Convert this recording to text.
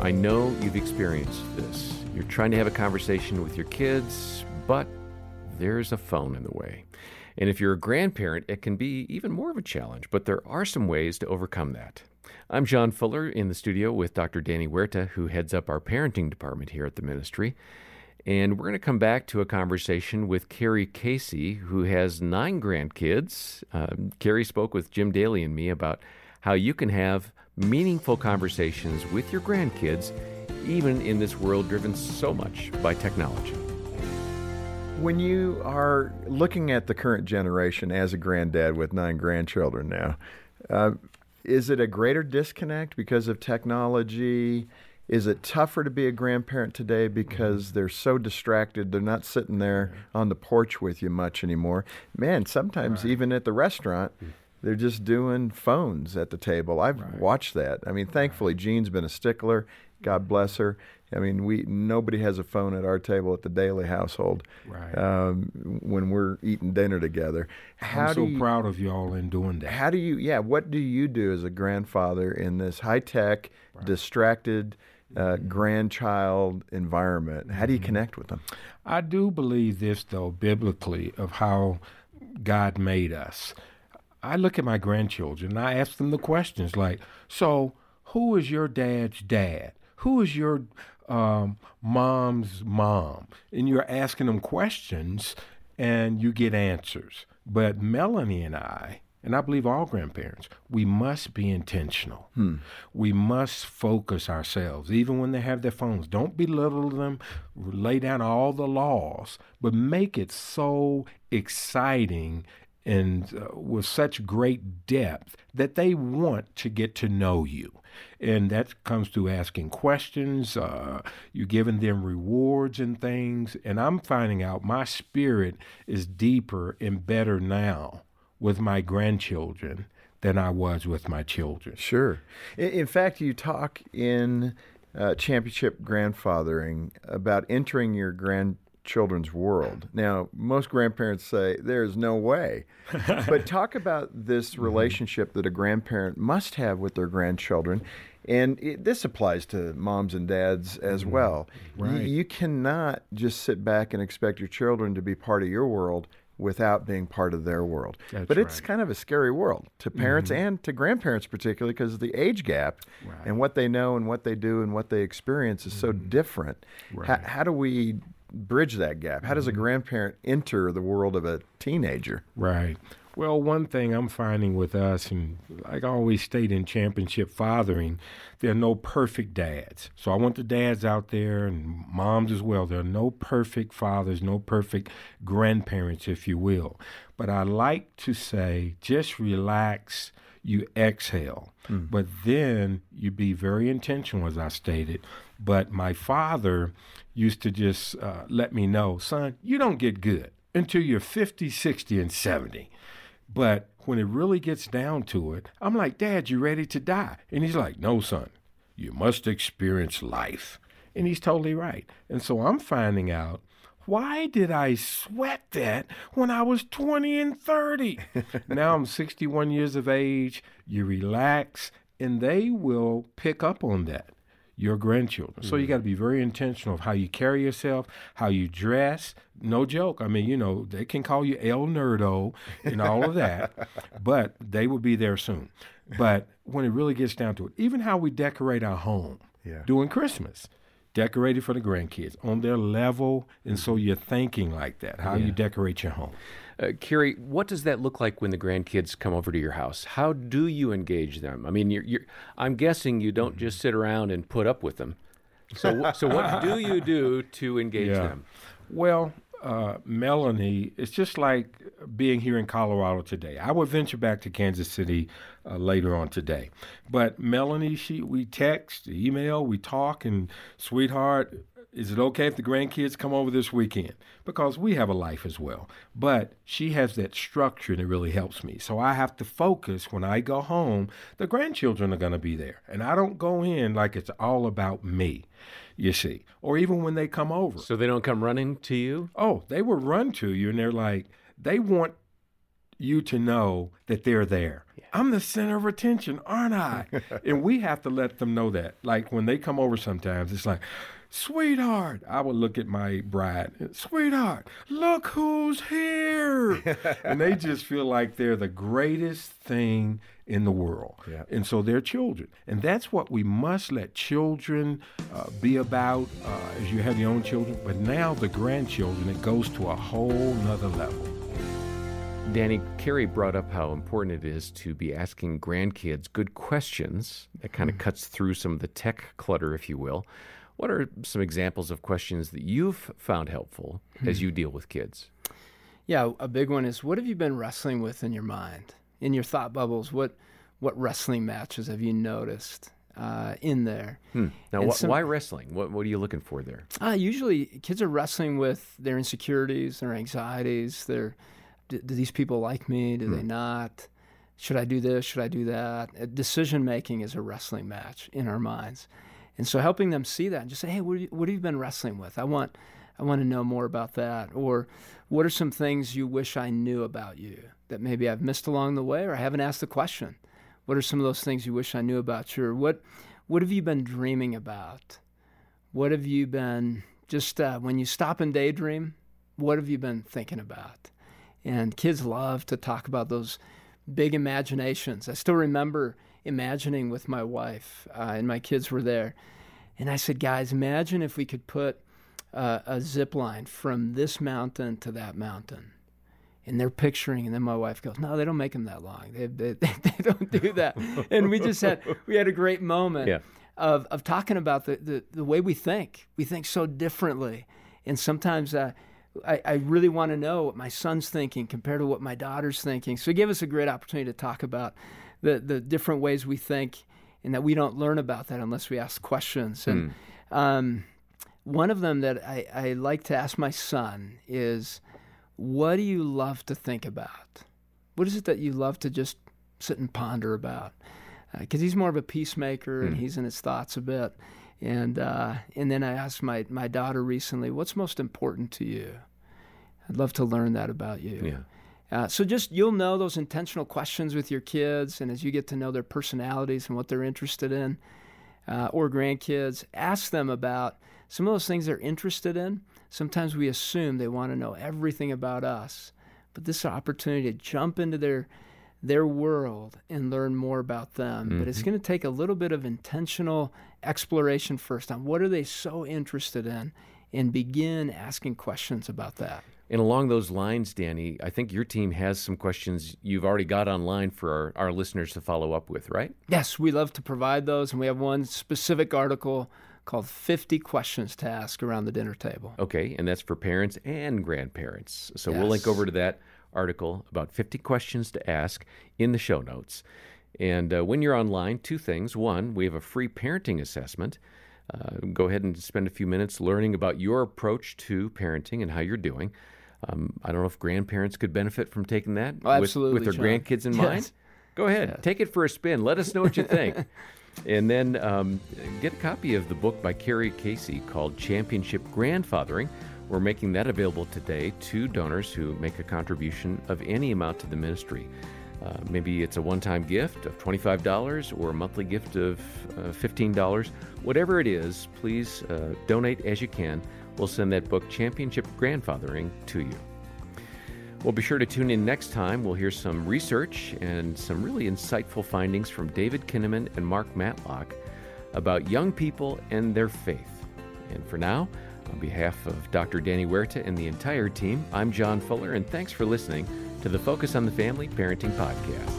I know you've experienced this. You're trying to have a conversation with your kids, but there's a phone in the way. And if you're a grandparent, it can be even more of a challenge, but there are some ways to overcome that. I'm John Fuller in the studio with Dr. Danny Huerta, who heads up our parenting department here at the ministry. And we're going to come back to a conversation with Carey Casey, who has nine grandkids. Um, Carey spoke with Jim Daly and me about how you can have meaningful conversations with your grandkids, even in this world driven so much by technology. When you are looking at the current generation as a granddad with nine grandchildren now, uh, is it a greater disconnect because of technology? Is it tougher to be a grandparent today because mm-hmm. they're so distracted? They're not sitting there on the porch with you much anymore. Man, sometimes right. even at the restaurant, mm. They're just doing phones at the table. I've right. watched that. I mean, thankfully, right. Jean's been a stickler. God bless her. I mean, we nobody has a phone at our table at the Daly household right. um, when we're eating dinner together. How I'm so you, proud of y'all in doing that. How do you? Yeah, what do you do as a grandfather in this high tech, right. distracted? Uh, grandchild environment. How do you mm-hmm. connect with them? I do believe this, though, biblically, of how God made us. I look at my grandchildren and I ask them the questions like, So, who is your dad's dad? Who is your um, mom's mom? And you're asking them questions and you get answers. But Melanie and I, and I believe all grandparents, we must be intentional. Hmm. We must focus ourselves, even when they have their phones. Don't belittle them, lay down all the laws, but make it so exciting and uh, with such great depth that they want to get to know you. And that comes through asking questions, uh, you giving them rewards and things. And I'm finding out my spirit is deeper and better now with my grandchildren than I was with my children. Sure. In, fact, you talk in uh, Championship Grandfathering about entering your grand children's world. Now, most grandparents say there's no way. but talk about this mm-hmm. relationship that a grandparent must have with their grandchildren. And it, this applies to moms and dads as mm-hmm. well. Right. Y- you cannot just sit back and expect your children to be part of your world without being part of their world. That's but it's right. kind of a scary world to parents mm-hmm. and to grandparents, particularly because the age gap right. and what they know and what they do and what they experience is mm-hmm. so different. Right. How do we bridge that gap? How does a mm-hmm. grandparent enter the world of a teenager? Right. Well, one thing I'm finding with us, and like I always state in championship fathering, there are no perfect dads. So I want the dads out there and moms as well. There are no perfect fathers, no perfect grandparents, if you will. But I like to say just relax, you exhale. Mm. But then you be very intentional, as I stated. But my father used to just uh, let me know, son, you don't get good until you're 50, 60, and 70. But when it really gets down to it, I'm like, Dad, you ready to die? And he's like, No, son, you must experience life. And he's totally right. And so I'm finding out why did I sweat that when I was 20 and 30? now I'm 61 years of age. You relax, and they will pick up on that your grandchildren. Mm-hmm. So you mm. got to be very intentional of how you carry yourself, how you dress. No joke. I mean, you know, they can call you El Nerdo and all of that, but they will be there soon. But when it really gets down to it, even how we decorate our home yeah. during Christmas, decorated for the grandkids on their level, and so mm-hmm. you're thinking like that. How yeah. you decorate your home. Uh, Carey, what does that look like when the grandkids come over to your house? How do you engage them? I mean, you're, you're, I'm guessing you don't just sit around and put up with them. So, so what do you do to engage yeah. them? Well, uh, Melanie, it's just like being here in Colorado today. I will venture back to Kansas City uh, later on today, but Melanie, she we text, email, we talk, and sweetheart, is it okay if the grandkids come over this weekend? Because we have a life as well. But she has that structure and it really helps me. So I have to focus when I go home, the grandchildren are going to be there. And I don't go in like it's all about me, you see, or even when they come over. So they don't come running to you? Oh, they will run to you and they're like, they want you to know that they're there. I'm the center of attention, aren't I? and we have to let them know that. Like when they come over sometimes, it's like, sweetheart. I would look at my bride, sweetheart, look who's here. and they just feel like they're the greatest thing in the world. Yeah. And so they're children. And that's what we must let children uh, be about uh, as you have your own children. But now the grandchildren, it goes to a whole nother level. Danny, Carey brought up how important it is to be asking grandkids good questions. That kind of cuts through some of the tech clutter, if you will. What are some examples of questions that you've found helpful as you deal with kids? Yeah, a big one is what have you been wrestling with in your mind, in your thought bubbles? What what wrestling matches have you noticed uh, in there? Hmm. Now, wh- some- why wrestling? What, what are you looking for there? Uh, usually, kids are wrestling with their insecurities, their anxieties. Their do, do these people like me? Do they not? Should I do this? Should I do that? Uh, decision making is a wrestling match in our minds, and so helping them see that and just say, "Hey, what have you, what have you been wrestling with? I want, I want to know more about that." Or, what are some things you wish I knew about you that maybe I've missed along the way, or I haven't asked the question? What are some of those things you wish I knew about you? Or what, what have you been dreaming about? What have you been just uh, when you stop and daydream? What have you been thinking about? And kids love to talk about those big imaginations. I still remember imagining with my wife, uh, and my kids were there. And I said, guys, imagine if we could put uh, a zip line from this mountain to that mountain. And they're picturing, and then my wife goes, "No, they don't make them that long. They, they, they don't do that." and we just had we had a great moment Yeah. of, of talking about the, the, the way we think. We think so differently. And sometimes uh, I, I really want to know what my son's thinking compared to what my daughter's thinking. So it gave us a great opportunity to talk about the, the different ways we think and that we don't learn about that unless we ask questions. And um, one of them that I, I like to ask my son is, what do you love to think about? What is it that you love to just sit and ponder about? Because he's more of a peacemaker and he's in his thoughts a bit. And uh, and then I asked my, my daughter recently, what's most important to you? I'd love to learn that about you. Yeah. Uh, so just you'll know those intentional questions with your kids, and as you get to know their personalities and what they're interested in, uh, or grandkids, ask them about some of those things they're interested in. Sometimes we assume they want to know everything about us, but this is an opportunity to jump into their their world and learn more about them. But it's going to take a little bit of intentional exploration first on what are they so interested in, and begin asking questions about that. And along those lines, Danny, I think your team has some questions you've already got online for our, our listeners to follow up with, right? Yes, we love to provide those, and we have one specific article called 50 Questions to Ask Around the Dinner Table. Okay, and that's for parents and grandparents. So we'll link over to that article about 50 questions to ask in the show notes. And uh, when you're online, two things. One, we have a free parenting assessment. Uh, go ahead and spend a few minutes learning about your approach to parenting and how you're doing. Um, I don't know if grandparents could benefit from taking that Oh, with- absolutely, with, their grandkids in Yes. mind. Go ahead, take it for a spin. Let us know what you think. and then um, get a copy of the book by Carey Casey called Championship Grandfathering. We're making that available today to donors who make a contribution of any amount to the ministry. Uh, maybe it's a one time gift of $25 or a monthly gift of uh, $15. Whatever it is, please uh, donate as you can. We'll send that book, Championship Grandfathering, to you. Well, be sure to tune in next time. We'll hear some research and some really insightful findings from David Kinnaman and Mark Matlock about young people and their faith. And for now, on behalf of Dr. Danny Huerta and the entire team, I'm John Fuller, and thanks for listening to the Focus on the Family Parenting Podcast.